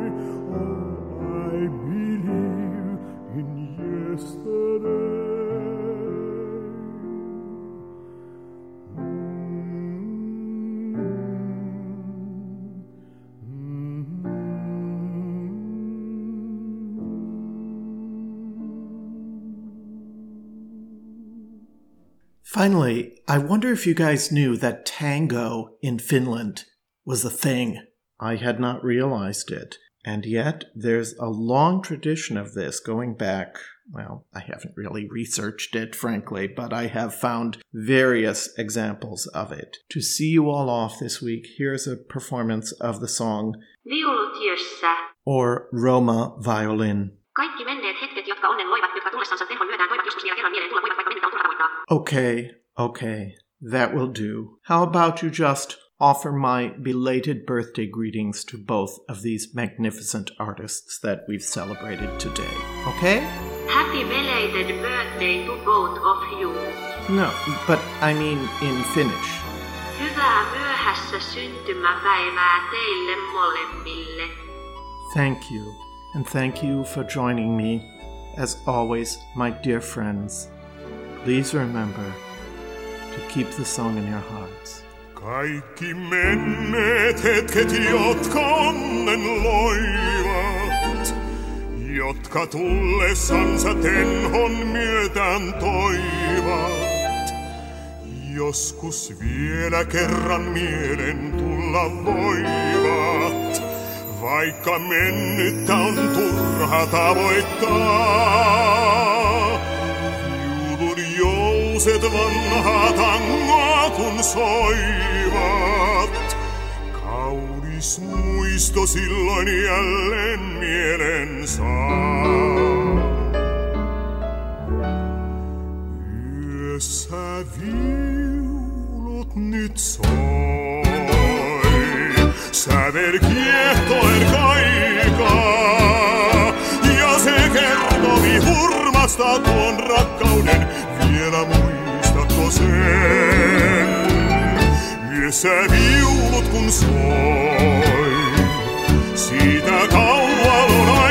Finally, I wonder if you guys knew that tango in Finland was a thing. I had not realized it. And yet, there's a long tradition of this going back. Well, I haven't really researched it, frankly, but I have found various examples of it. To see you all off this week, here's a performance of the song Viulutiössä, or Roma Violin. Kaikki menneet hetket, jotka onnen loivat, jotka tullessansa tehon myötään toivat joskus vielä kerran mieleen tulla, voivat Okay, okay, that will do. How about you just offer my belated birthday greetings to both of these magnificent artists that we've celebrated today? Okay? Happy belated birthday to both of you. No, but I mean in Finnish. Hyvää myöhässä syntymäpäivää teille molemmille. Thank you, and thank you for joining me. As always, my dear friends, please remember to keep the song in your hearts. Kaikki menneet hetket, jotka onnen loivat, jotka tullessansa tenhon myötään toivat. Joskus vielä kerran mielen tulla voivat, vaikka mennyttä on turha tavoittaa. Viulun jouset vanhaa tangoa kun soivat. Kaunis muisto silloin jälleen mielen saa. Yössä viulut nyt soi, sävel kiehtoen kaikaa. Ja se kertoi hurmasta tuon rakkauden, vielä muistatko sen? Yössä viulut kun soi, siitä kauan on aikaa.